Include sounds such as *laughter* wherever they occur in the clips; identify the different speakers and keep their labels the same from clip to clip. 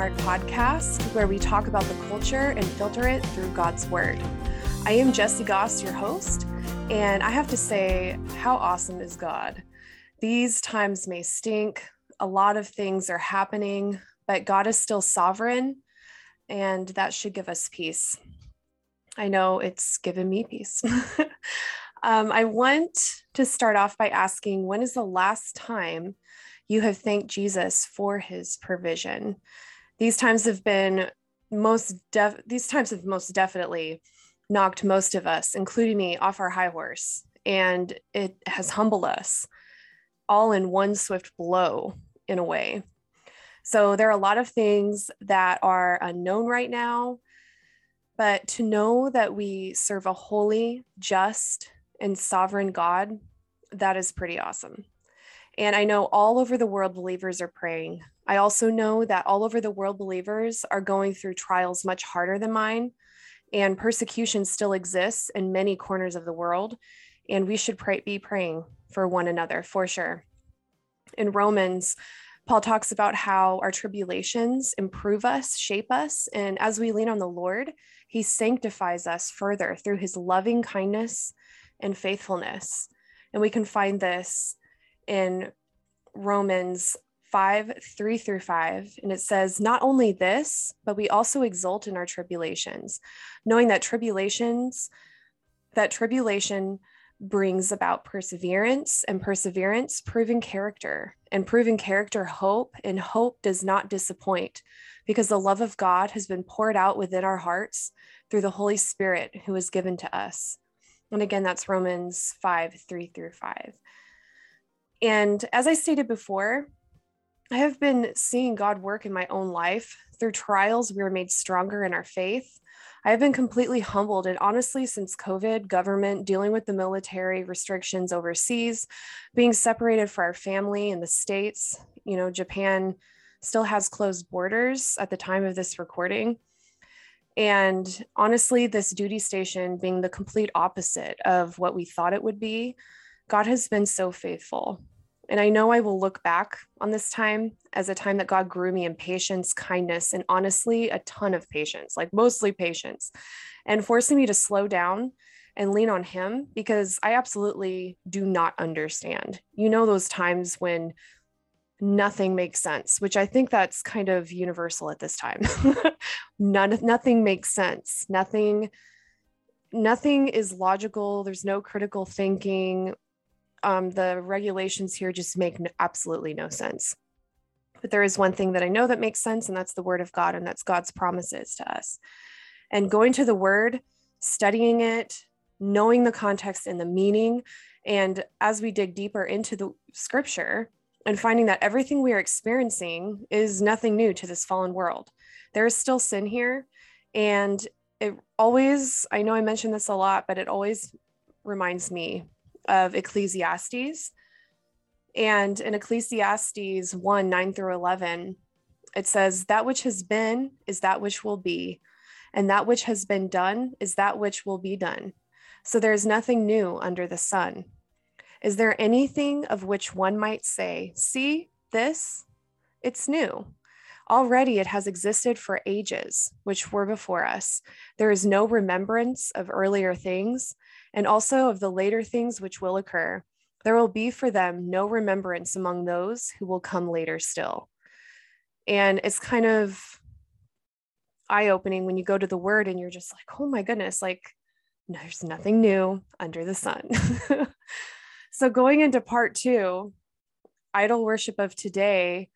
Speaker 1: Heart podcast, where we talk about the culture and filter it through God's Word. I am Jesse Goss, your host, and I have to say, how awesome is God? These times may stink, a lot of things are happening, but God is still sovereign, and that should give us peace. I know it's given me peace. *laughs* um, I want to start off by asking when is the last time you have thanked Jesus for his provision. These times have been most def- these times have most definitely knocked most of us, including me, off our high horse. And it has humbled us all in one swift blow, in a way. So there are a lot of things that are unknown right now. But to know that we serve a holy, just, and sovereign God, that is pretty awesome. And I know all over the world believers are praying. I also know that all over the world believers are going through trials much harder than mine, and persecution still exists in many corners of the world. And we should pray, be praying for one another for sure. In Romans, Paul talks about how our tribulations improve us, shape us, and as we lean on the Lord, he sanctifies us further through his loving kindness and faithfulness. And we can find this in Romans 5 3 through 5. And it says, Not only this, but we also exult in our tribulations, knowing that tribulations, that tribulation brings about perseverance, and perseverance, proven character, and proven character, hope, and hope does not disappoint because the love of God has been poured out within our hearts through the Holy Spirit who is given to us. And again, that's Romans 5 3 through 5. And as I stated before, I have been seeing God work in my own life. Through trials, we are made stronger in our faith. I have been completely humbled. And honestly, since COVID, government, dealing with the military restrictions overseas, being separated for our family in the States, you know, Japan still has closed borders at the time of this recording. And honestly, this duty station being the complete opposite of what we thought it would be, God has been so faithful. And I know I will look back on this time as a time that God grew me in patience, kindness, and honestly, a ton of patience, like mostly patience, and forcing me to slow down and lean on Him because I absolutely do not understand. You know, those times when nothing makes sense, which I think that's kind of universal at this time. *laughs* None, nothing makes sense. Nothing, nothing is logical. There's no critical thinking um, the regulations here just make absolutely no sense. But there is one thing that I know that makes sense, and that's the word of God, and that's God's promises to us. And going to the word, studying it, knowing the context and the meaning, and as we dig deeper into the scripture and finding that everything we are experiencing is nothing new to this fallen world, there is still sin here. And it always, I know I mentioned this a lot, but it always reminds me of Ecclesiastes. And in Ecclesiastes 1 9 through 11, it says, That which has been is that which will be, and that which has been done is that which will be done. So there is nothing new under the sun. Is there anything of which one might say, See, this? It's new. Already it has existed for ages, which were before us. There is no remembrance of earlier things, and also of the later things which will occur. There will be for them no remembrance among those who will come later still. And it's kind of eye opening when you go to the word and you're just like, oh my goodness, like there's nothing new under the sun. *laughs* so, going into part two, idol worship of today,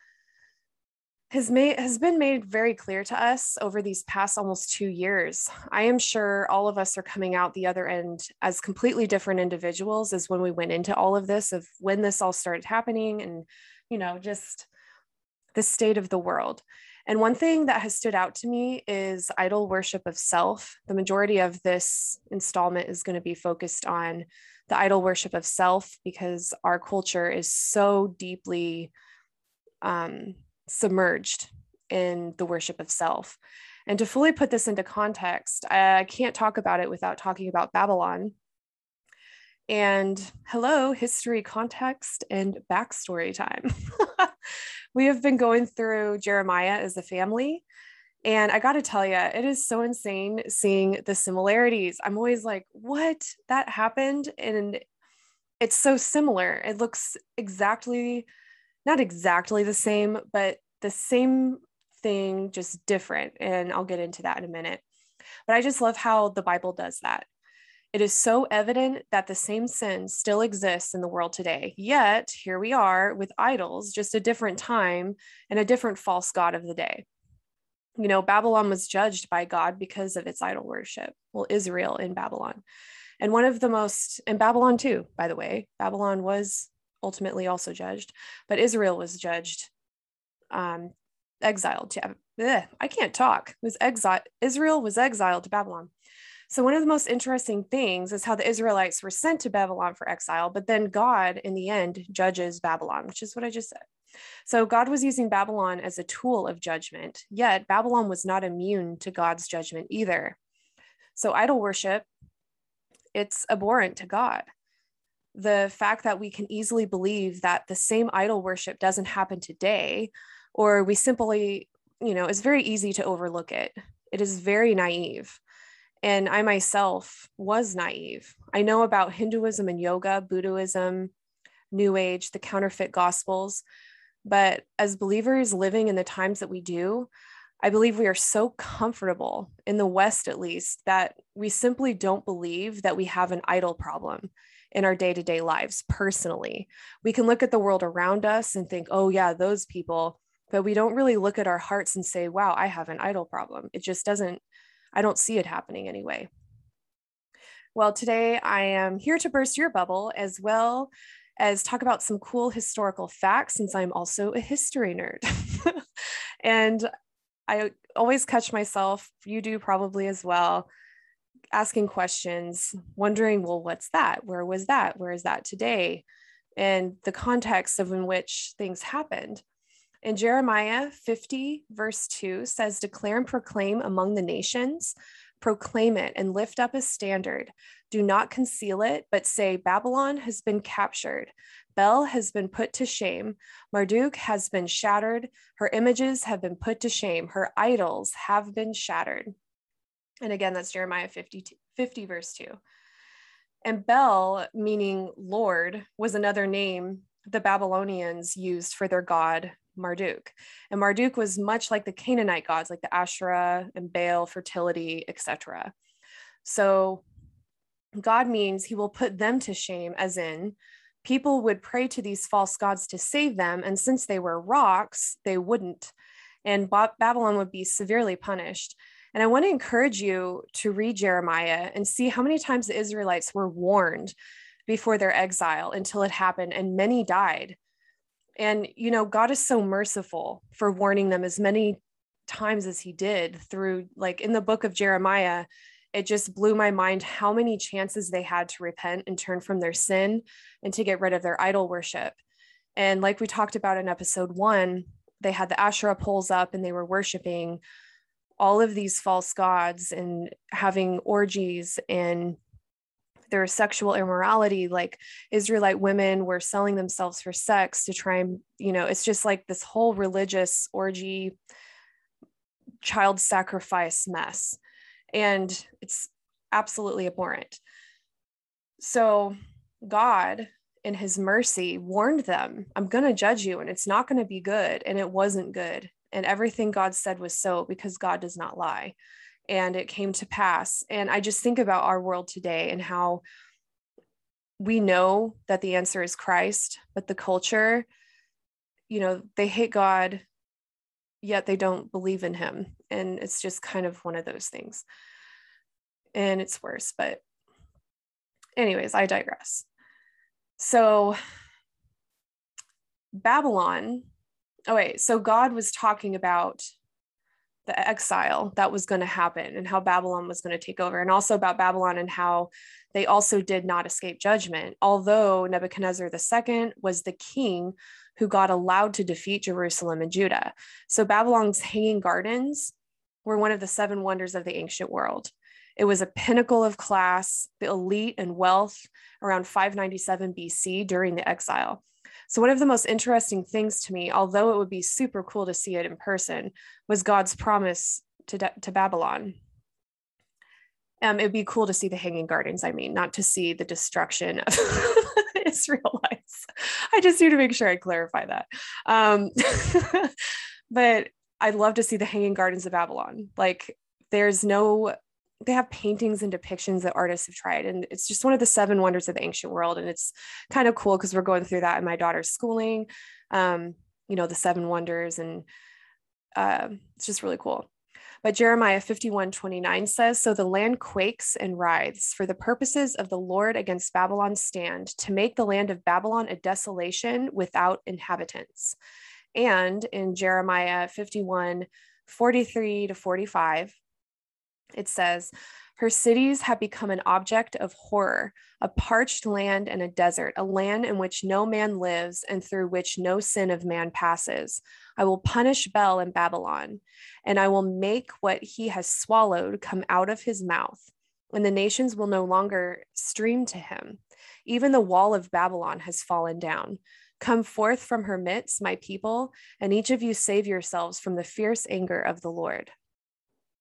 Speaker 1: has made has been made very clear to us over these past almost 2 years. I am sure all of us are coming out the other end as completely different individuals as when we went into all of this of when this all started happening and you know just the state of the world. And one thing that has stood out to me is idol worship of self. The majority of this installment is going to be focused on the idol worship of self because our culture is so deeply um, submerged in the worship of self. And to fully put this into context, I can't talk about it without talking about Babylon. And hello, history, context, and backstory time. *laughs* we have been going through Jeremiah as a family. And I got to tell you, it is so insane seeing the similarities. I'm always like, what? That happened? And it's so similar. It looks exactly, not exactly the same, but the same thing, just different. And I'll get into that in a minute. But I just love how the Bible does that. It is so evident that the same sin still exists in the world today. Yet, here we are with idols, just a different time and a different false God of the day. You know, Babylon was judged by God because of its idol worship. Well, Israel in Babylon. And one of the most, and Babylon too, by the way, Babylon was ultimately also judged, but Israel was judged, um, exiled to, ugh, I can't talk, it was exiled, Israel was exiled to Babylon. So, one of the most interesting things is how the Israelites were sent to Babylon for exile, but then God, in the end, judges Babylon, which is what I just said. So, God was using Babylon as a tool of judgment, yet Babylon was not immune to God's judgment either. So, idol worship, it's abhorrent to God. The fact that we can easily believe that the same idol worship doesn't happen today, or we simply, you know, it's very easy to overlook it. It is very naive. And I myself was naive. I know about Hinduism and yoga, Buddhism, New Age, the counterfeit gospels. But as believers living in the times that we do, I believe we are so comfortable in the West, at least, that we simply don't believe that we have an idol problem in our day to day lives personally. We can look at the world around us and think, oh, yeah, those people, but we don't really look at our hearts and say, wow, I have an idol problem. It just doesn't I don't see it happening anyway. Well, today I am here to burst your bubble as well as talk about some cool historical facts since I'm also a history nerd. *laughs* and I always catch myself, you do probably as well, asking questions, wondering, well, what's that? Where was that? Where is that today? And the context of in which things happened. In Jeremiah 50, verse 2 says, Declare and proclaim among the nations, proclaim it and lift up a standard. Do not conceal it, but say, Babylon has been captured. Bel has been put to shame. Marduk has been shattered. Her images have been put to shame. Her idols have been shattered. And again, that's Jeremiah 50, 50 verse 2. And Bel, meaning Lord, was another name the Babylonians used for their god Marduk. And Marduk was much like the Canaanite gods, like the Asherah and Baal, fertility, etc. So God means he will put them to shame, as in, people would pray to these false gods to save them. And since they were rocks, they wouldn't. And Babylon would be severely punished. And I want to encourage you to read Jeremiah and see how many times the Israelites were warned before their exile until it happened, and many died. And, you know, God is so merciful for warning them as many times as he did through, like in the book of Jeremiah. It just blew my mind how many chances they had to repent and turn from their sin and to get rid of their idol worship. And like we talked about in episode one, they had the Asherah poles up and they were worshiping all of these false gods and having orgies and their sexual immorality like israelite women were selling themselves for sex to try and you know it's just like this whole religious orgy child sacrifice mess. And it's absolutely abhorrent. So god in his mercy warned them i'm going to judge you and it's not going to be good and it wasn't good and everything god said was so because god does not lie and it came to pass. And I just think about our world today and how we know that the answer is Christ, but the culture, you know, they hate God, yet they don't believe in him. And it's just kind of one of those things. And it's worse. But, anyways, I digress. So, Babylon, oh, wait, so God was talking about the exile that was going to happen and how Babylon was going to take over, and also about Babylon and how they also did not escape judgment. Although Nebuchadnezzar II was the king who got allowed to defeat Jerusalem and Judah. So Babylon's hanging gardens were one of the seven wonders of the ancient world. It was a pinnacle of class, the elite and wealth around 597 BC during the exile. So, one of the most interesting things to me, although it would be super cool to see it in person, was God's promise to, to Babylon. Um, it'd be cool to see the Hanging Gardens, I mean, not to see the destruction of *laughs* Israelites. I just need to make sure I clarify that. Um, *laughs* but I'd love to see the Hanging Gardens of Babylon. Like, there's no they have paintings and depictions that artists have tried and it's just one of the seven wonders of the ancient world and it's kind of cool because we're going through that in my daughter's schooling um, you know the seven wonders and uh, it's just really cool. But jeremiah 51 29 says so the land quakes and writhes for the purposes of the lord against babylon stand to make the land of babylon a desolation without inhabitants. And in jeremiah 51 43 to 45 it says, Her cities have become an object of horror, a parched land and a desert, a land in which no man lives and through which no sin of man passes. I will punish Bel in Babylon, and I will make what he has swallowed come out of his mouth, and the nations will no longer stream to him. Even the wall of Babylon has fallen down. Come forth from her midst, my people, and each of you save yourselves from the fierce anger of the Lord.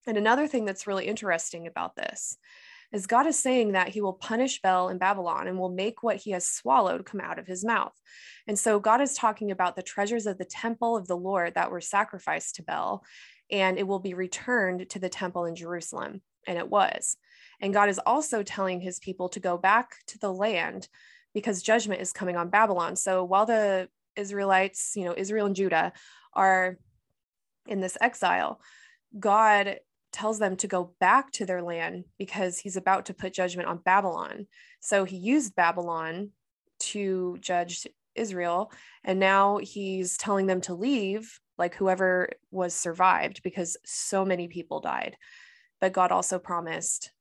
Speaker 1: And another thing that's really interesting about this is God is saying that he will punish Bel in Babylon and will make what he has swallowed come out of his mouth. And so God is talking about the treasures of the temple of the Lord that were sacrificed to Bel, and it will be returned to the temple in Jerusalem. And it was. And God is also telling his people to go back to the land because judgment is coming on Babylon. So while the Israelites, you know, Israel and Judah are in this exile, God tells them to go back to their land because he's about to put judgment on Babylon. So he used Babylon to judge Israel. And now he's telling them to leave, like whoever was survived, because so many people died. But God also promised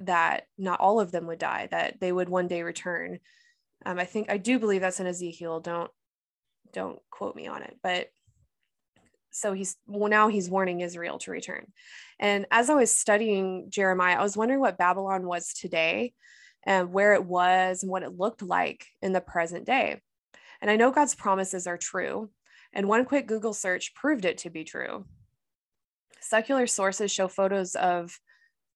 Speaker 1: that not all of them would die, that they would one day return. Um, I think I do believe that's in Ezekiel. Don't don't quote me on it, but so he's well now he's warning Israel to return. And as I was studying Jeremiah, I was wondering what Babylon was today and where it was and what it looked like in the present day. And I know God's promises are true. And one quick Google search proved it to be true. Secular sources show photos of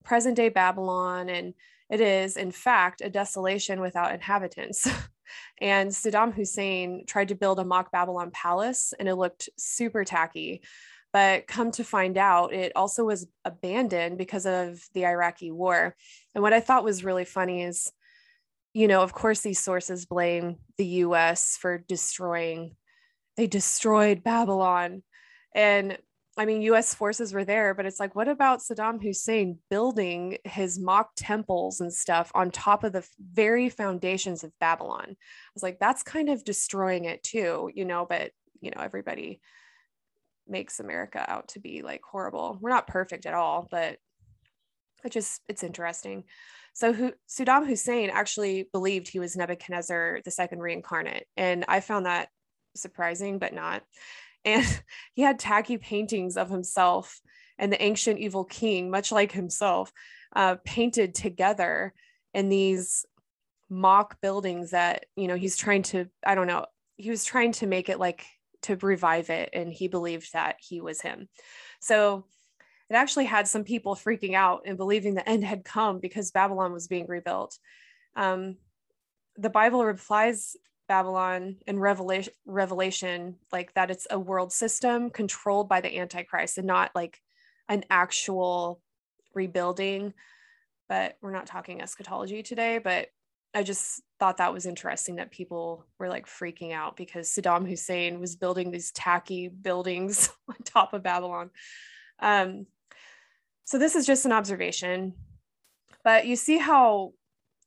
Speaker 1: present day Babylon, and it is, in fact, a desolation without inhabitants. *laughs* And Saddam Hussein tried to build a mock Babylon palace and it looked super tacky. But come to find out, it also was abandoned because of the Iraqi war. And what I thought was really funny is, you know, of course, these sources blame the US for destroying, they destroyed Babylon. And I mean, US forces were there, but it's like, what about Saddam Hussein building his mock temples and stuff on top of the very foundations of Babylon? I was like, that's kind of destroying it too, you know, but, you know, everybody makes America out to be like horrible. We're not perfect at all, but it just, it's interesting. So who, Saddam Hussein actually believed he was Nebuchadnezzar the second reincarnate. And I found that surprising, but not and *laughs* he had tacky paintings of himself and the ancient evil king, much like himself, uh, painted together in these mock buildings that you know he's trying to i don't know he was trying to make it like to revive it and he believed that he was him. So it actually had some people freaking out and believing the end had come because babylon was being rebuilt. Um, the bible replies Babylon and Revelation, Revelation, like that it's a world system controlled by the Antichrist and not like an actual rebuilding. But we're not talking eschatology today. But I just thought that was interesting that people were like freaking out because Saddam Hussein was building these tacky buildings *laughs* on top of Babylon. Um, so this is just an observation. But you see how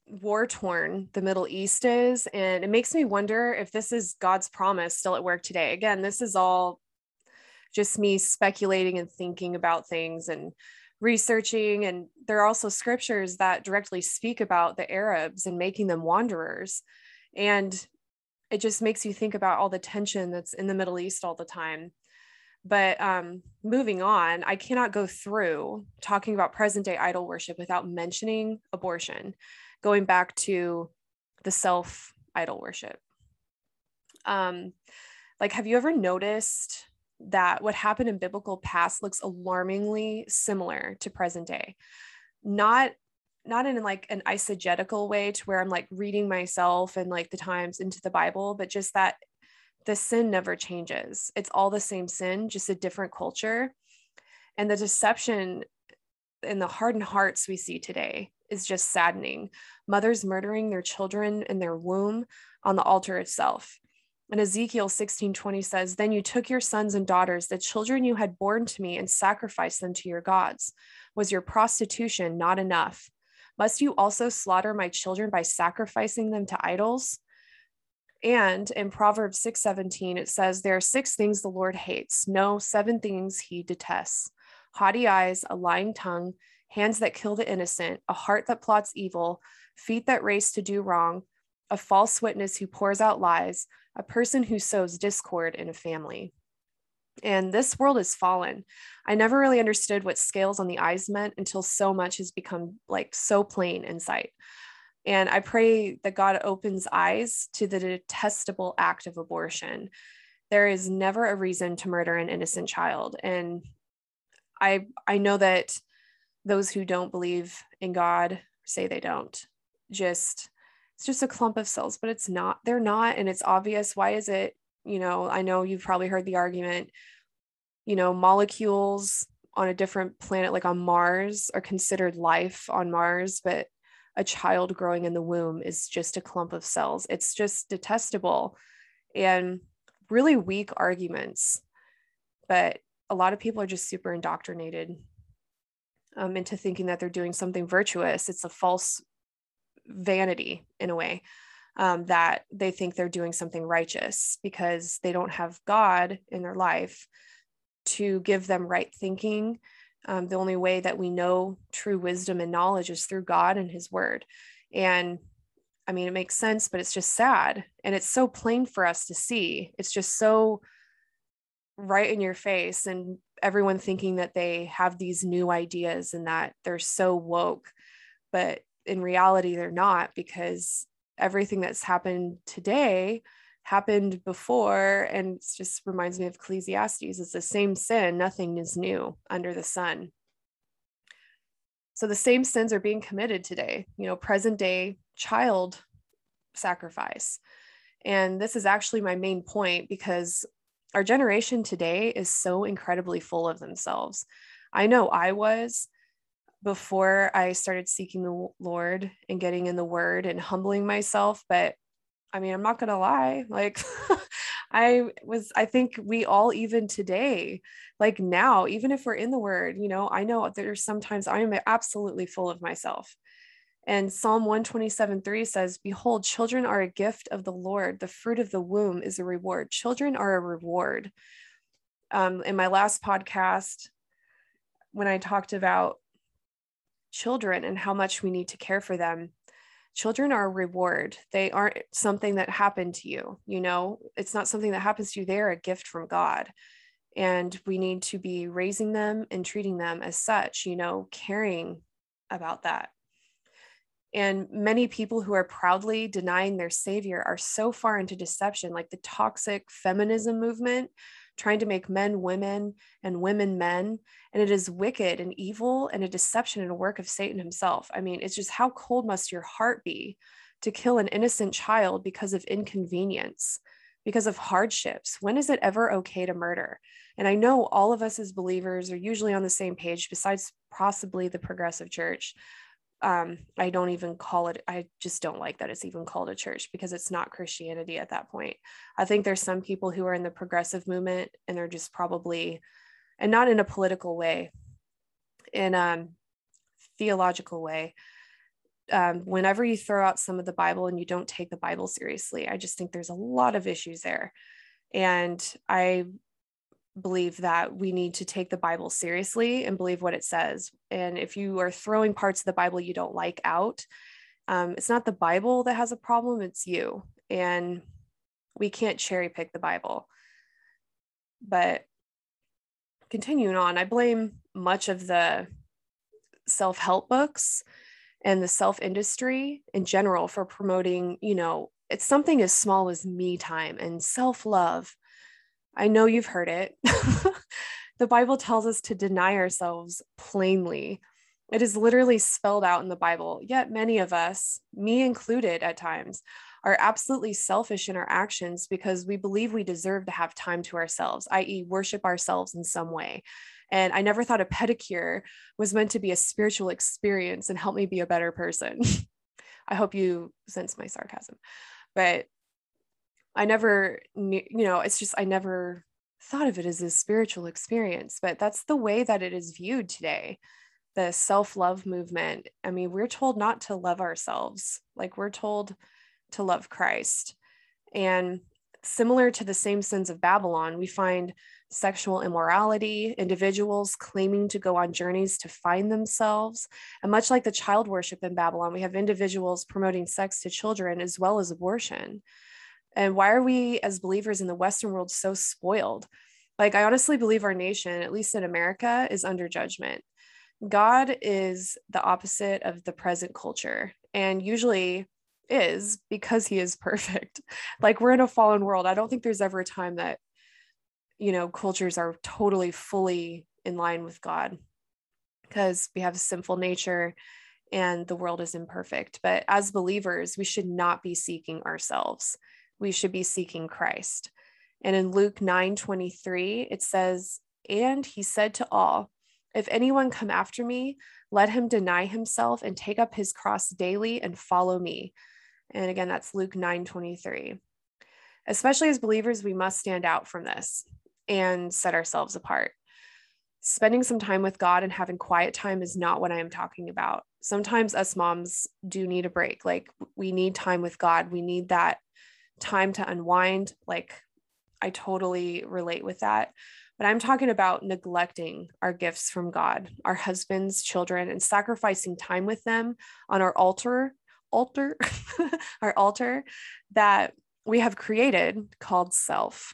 Speaker 1: war torn the Middle East is. And it makes me wonder if this is God's promise still at work today. Again, this is all just me speculating and thinking about things and researching. And there are also scriptures that directly speak about the Arabs and making them wanderers. And it just makes you think about all the tension that's in the Middle East all the time. But um, moving on, I cannot go through talking about present day idol worship without mentioning abortion going back to the self idol worship. Um, like, have you ever noticed that what happened in biblical past looks alarmingly similar to present day? Not not in like an eisegetical way to where I'm like reading myself and like the times into the Bible, but just that the sin never changes. It's all the same sin, just a different culture. And the deception in the hardened hearts we see today is just saddening. Mothers murdering their children in their womb on the altar itself. And Ezekiel 16:20 says, "Then you took your sons and daughters, the children you had born to me, and sacrificed them to your gods. Was your prostitution not enough? Must you also slaughter my children by sacrificing them to idols?" And in Proverbs 6:17 it says there are six things the Lord hates, no seven things he detests. Haughty eyes, a lying tongue, hands that kill the innocent, a heart that plots evil, feet that race to do wrong, a false witness who pours out lies, a person who sows discord in a family. And this world is fallen. I never really understood what scales on the eyes meant until so much has become like so plain in sight. And I pray that God opens eyes to the detestable act of abortion. There is never a reason to murder an innocent child. And I I know that those who don't believe in God say they don't. Just it's just a clump of cells, but it's not. They're not and it's obvious why is it, you know, I know you've probably heard the argument, you know, molecules on a different planet like on Mars are considered life on Mars, but a child growing in the womb is just a clump of cells. It's just detestable and really weak arguments. But a lot of people are just super indoctrinated um, into thinking that they're doing something virtuous. It's a false vanity in a way um, that they think they're doing something righteous because they don't have God in their life to give them right thinking um, the only way that we know true wisdom and knowledge is through God and His Word. And I mean, it makes sense, but it's just sad. And it's so plain for us to see. It's just so right in your face, and everyone thinking that they have these new ideas and that they're so woke. But in reality, they're not because everything that's happened today happened before and it just reminds me of ecclesiastes it's the same sin nothing is new under the sun so the same sins are being committed today you know present day child sacrifice and this is actually my main point because our generation today is so incredibly full of themselves i know i was before i started seeking the lord and getting in the word and humbling myself but I mean, I'm not going to lie. Like, *laughs* I was, I think we all, even today, like now, even if we're in the word, you know, I know there's sometimes I am absolutely full of myself. And Psalm 127 3 says, Behold, children are a gift of the Lord. The fruit of the womb is a reward. Children are a reward. Um, in my last podcast, when I talked about children and how much we need to care for them, children are a reward. They aren't something that happened to you. You know, it's not something that happens to you. They're a gift from God. And we need to be raising them and treating them as such, you know, caring about that. And many people who are proudly denying their savior are so far into deception, like the toxic feminism movement trying to make men women and women men. And it is wicked and evil and a deception and a work of Satan himself. I mean, it's just how cold must your heart be to kill an innocent child because of inconvenience, because of hardships? When is it ever okay to murder? And I know all of us as believers are usually on the same page, besides possibly the progressive church um, I don't even call it, I just don't like that it's even called a church because it's not Christianity at that point. I think there's some people who are in the progressive movement and they're just probably, and not in a political way, in a theological way. Um, whenever you throw out some of the Bible and you don't take the Bible seriously, I just think there's a lot of issues there. And I believe that we need to take the Bible seriously and believe what it says. And if you are throwing parts of the Bible you don't like out, um, it's not the Bible that has a problem, it's you. And we can't cherry pick the Bible. But continuing on, I blame much of the self help books and the self industry in general for promoting, you know, it's something as small as me time and self love. I know you've heard it. *laughs* the Bible tells us to deny ourselves plainly. It is literally spelled out in the Bible, yet many of us, me included at times, are absolutely selfish in our actions because we believe we deserve to have time to ourselves, i.e., worship ourselves in some way. And I never thought a pedicure was meant to be a spiritual experience and help me be a better person. *laughs* I hope you sense my sarcasm but I never knew, you know, it's just, I never thought of it as a spiritual experience, but that's the way that it is viewed today. The self love movement. I mean, we're told not to love ourselves, like we're told to love Christ. And similar to the same sins of Babylon, we find sexual immorality, individuals claiming to go on journeys to find themselves. And much like the child worship in Babylon, we have individuals promoting sex to children as well as abortion. And why are we as believers in the Western world so spoiled? Like, I honestly believe our nation, at least in America, is under judgment. God is the opposite of the present culture and usually is because he is *laughs* perfect. Like, we're in a fallen world. I don't think there's ever a time that you know cultures are totally fully in line with god because we have a sinful nature and the world is imperfect but as believers we should not be seeking ourselves we should be seeking christ and in luke 9 23 it says and he said to all if anyone come after me let him deny himself and take up his cross daily and follow me and again that's luke 9 23 especially as believers we must stand out from this and set ourselves apart. Spending some time with God and having quiet time is not what I am talking about. Sometimes us moms do need a break. Like we need time with God. We need that time to unwind. Like I totally relate with that. But I'm talking about neglecting our gifts from God, our husbands, children, and sacrificing time with them on our altar, altar, *laughs* our altar that we have created called self.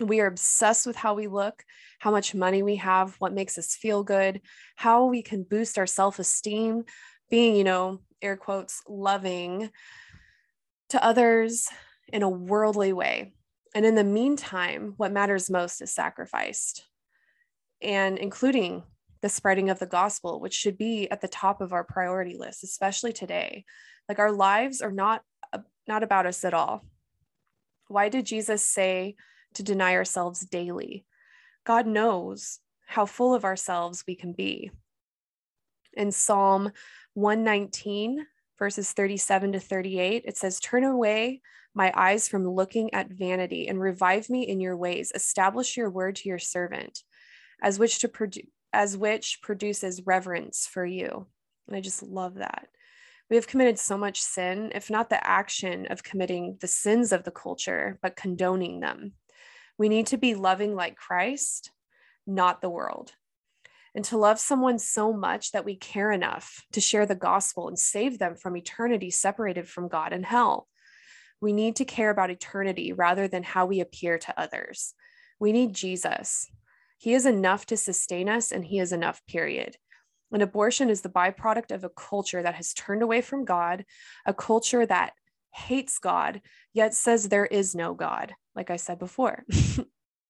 Speaker 1: We are obsessed with how we look, how much money we have, what makes us feel good, how we can boost our self esteem, being, you know, air quotes, loving to others in a worldly way. And in the meantime, what matters most is sacrificed, and including the spreading of the gospel, which should be at the top of our priority list, especially today. Like our lives are not uh, not about us at all. Why did Jesus say to deny ourselves daily. God knows how full of ourselves we can be. In Psalm 119, verses 37 to 38, it says, Turn away my eyes from looking at vanity and revive me in your ways. Establish your word to your servant, as which to produce as which produces reverence for you. And I just love that. We have committed so much sin, if not the action of committing the sins of the culture, but condoning them. We need to be loving like Christ, not the world. And to love someone so much that we care enough to share the gospel and save them from eternity separated from God and hell. We need to care about eternity rather than how we appear to others. We need Jesus. He is enough to sustain us, and He is enough, period. And abortion is the byproduct of a culture that has turned away from God, a culture that hates God, yet says there is no God, like I said before.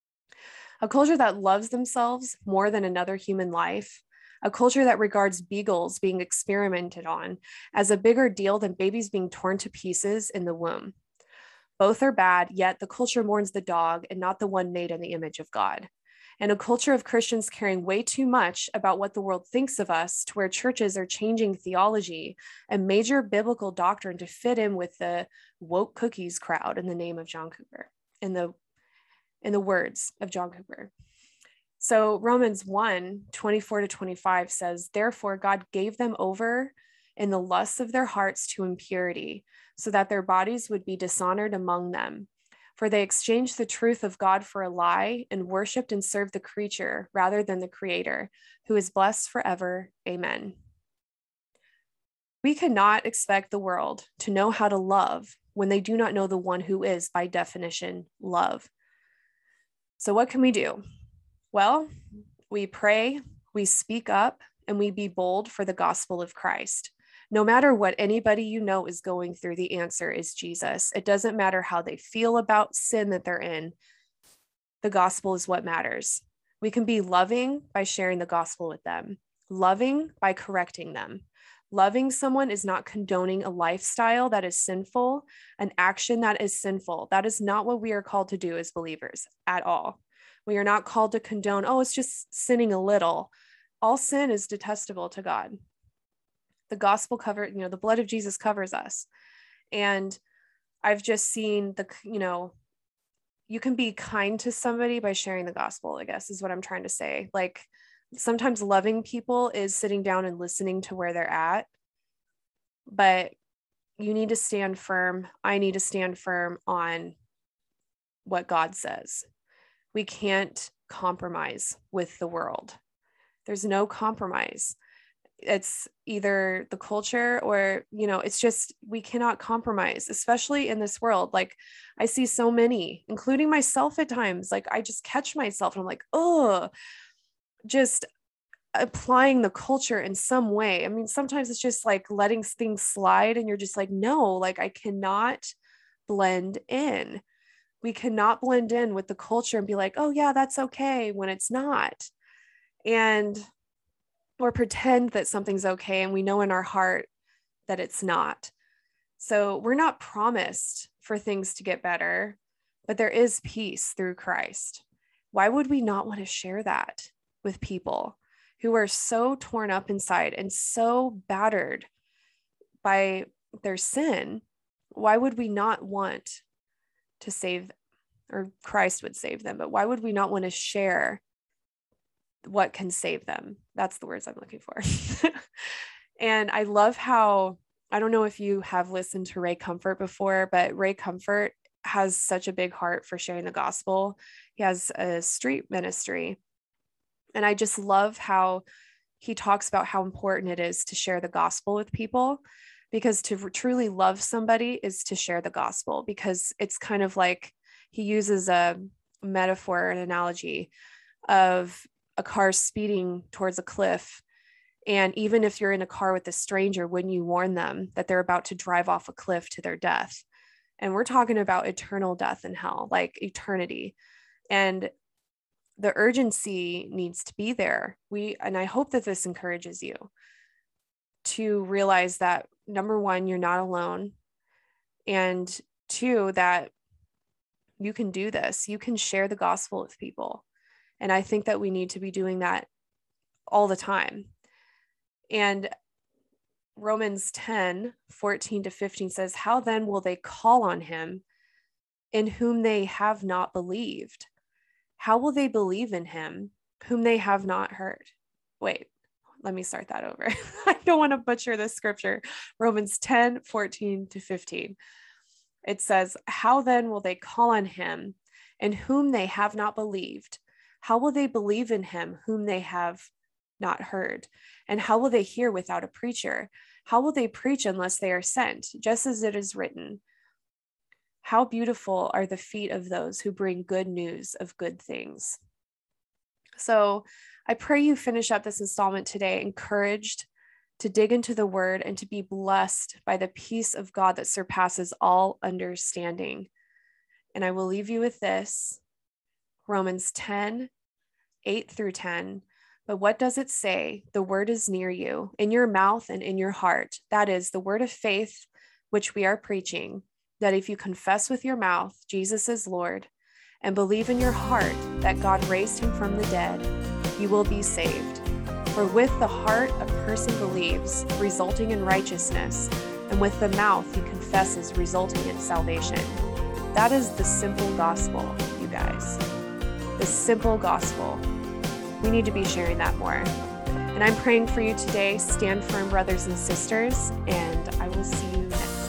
Speaker 1: *laughs* a culture that loves themselves more than another human life, a culture that regards beagles being experimented on as a bigger deal than babies being torn to pieces in the womb. Both are bad, yet the culture mourns the dog and not the one made in the image of God and a culture of Christians caring way too much about what the world thinks of us to where churches are changing theology and major biblical doctrine to fit in with the woke cookies crowd in the name of John Cooper, in the in the words of John Cooper. So Romans 1 24 to 25 says, Therefore, God gave them over in the lusts of their hearts to impurity, so that their bodies would be dishonored among them. For they exchanged the truth of God for a lie and worshiped and served the creature rather than the Creator, who is blessed forever. Amen. We cannot expect the world to know how to love when they do not know the one who is, by definition, love. So, what can we do? Well, we pray, we speak up, and we be bold for the gospel of Christ No matter what anybody you know is going through, the answer is Jesus. It doesn't matter how they feel about sin that they're in, the gospel is what matters. We can be loving by sharing the gospel with them, loving by correcting them. Loving someone is not condoning a lifestyle that is sinful, an action that is sinful. That is not what we are called to do as believers at all. We are not called to condone, oh, it's just sinning a little. All sin is detestable to God. The gospel cover, you know, the blood of Jesus covers us. And I've just seen the, you know, you can be kind to somebody by sharing the gospel, I guess is what I'm trying to say. Like sometimes loving people is sitting down and listening to where they're at. But you need to stand firm. I need to stand firm on what God says. We can't compromise with the world. There's no compromise. It's either the culture or, you know, it's just we cannot compromise, especially in this world. Like I see so many, including myself at times. Like I just catch myself and I'm like, oh, just applying the culture in some way. I mean, sometimes it's just like letting things slide and you're just like, no, like I cannot blend in. We cannot blend in with the culture and be like, oh, yeah, that's okay when it's not. And or pretend that something's okay and we know in our heart that it's not. So we're not promised for things to get better, but there is peace through Christ. Why would we not want to share that? with people who are so torn up inside and so battered by their sin, why would we not want to save, or Christ would save them, but why would we not want to share what can save them? That's the words I'm looking for. *laughs* and I love how, I don't know if you have listened to Ray Comfort before, but Ray Comfort has such a big heart for sharing the gospel. He has a street ministry and I just love how he talks about how important it is to share the gospel with people because to truly love somebody is to share the gospel because it's kind of like he uses a metaphor an analogy of a car speeding towards a cliff and even if you're in a car with a stranger wouldn't you warn them that they're about to drive off a cliff to their death and we're talking about eternal death in hell like eternity and the urgency needs to be there. We, and I hope that this encourages you to realize that number one, you're not alone. And two, that you can do this. You can share the gospel with people. And I think that we need to be doing that all the time. And Romans 10 14 to 15 says, How then will they call on him in whom they have not believed? How will they believe in him whom they have not heard? Wait, let me start that over. *laughs* I don't want to butcher this scripture. Romans 10 14 to 15. It says, How then will they call on him in whom they have not believed? How will they believe in him whom they have not heard? And how will they hear without a preacher? How will they preach unless they are sent? Just as it is written, how beautiful are the feet of those who bring good news of good things. So I pray you finish up this installment today encouraged to dig into the word and to be blessed by the peace of God that surpasses all understanding. And I will leave you with this Romans 10 8 through 10. But what does it say? The word is near you, in your mouth and in your heart. That is the word of faith which we are preaching that if you confess with your mouth Jesus is Lord and believe in your heart that God raised him from the dead, you will be saved. For with the heart a person believes, resulting in righteousness, and with the mouth he confesses, resulting in salvation. That is the simple gospel, you guys. The simple gospel. We need to be sharing that more. And I'm praying for you today. Stand firm, brothers and sisters, and I will see you next.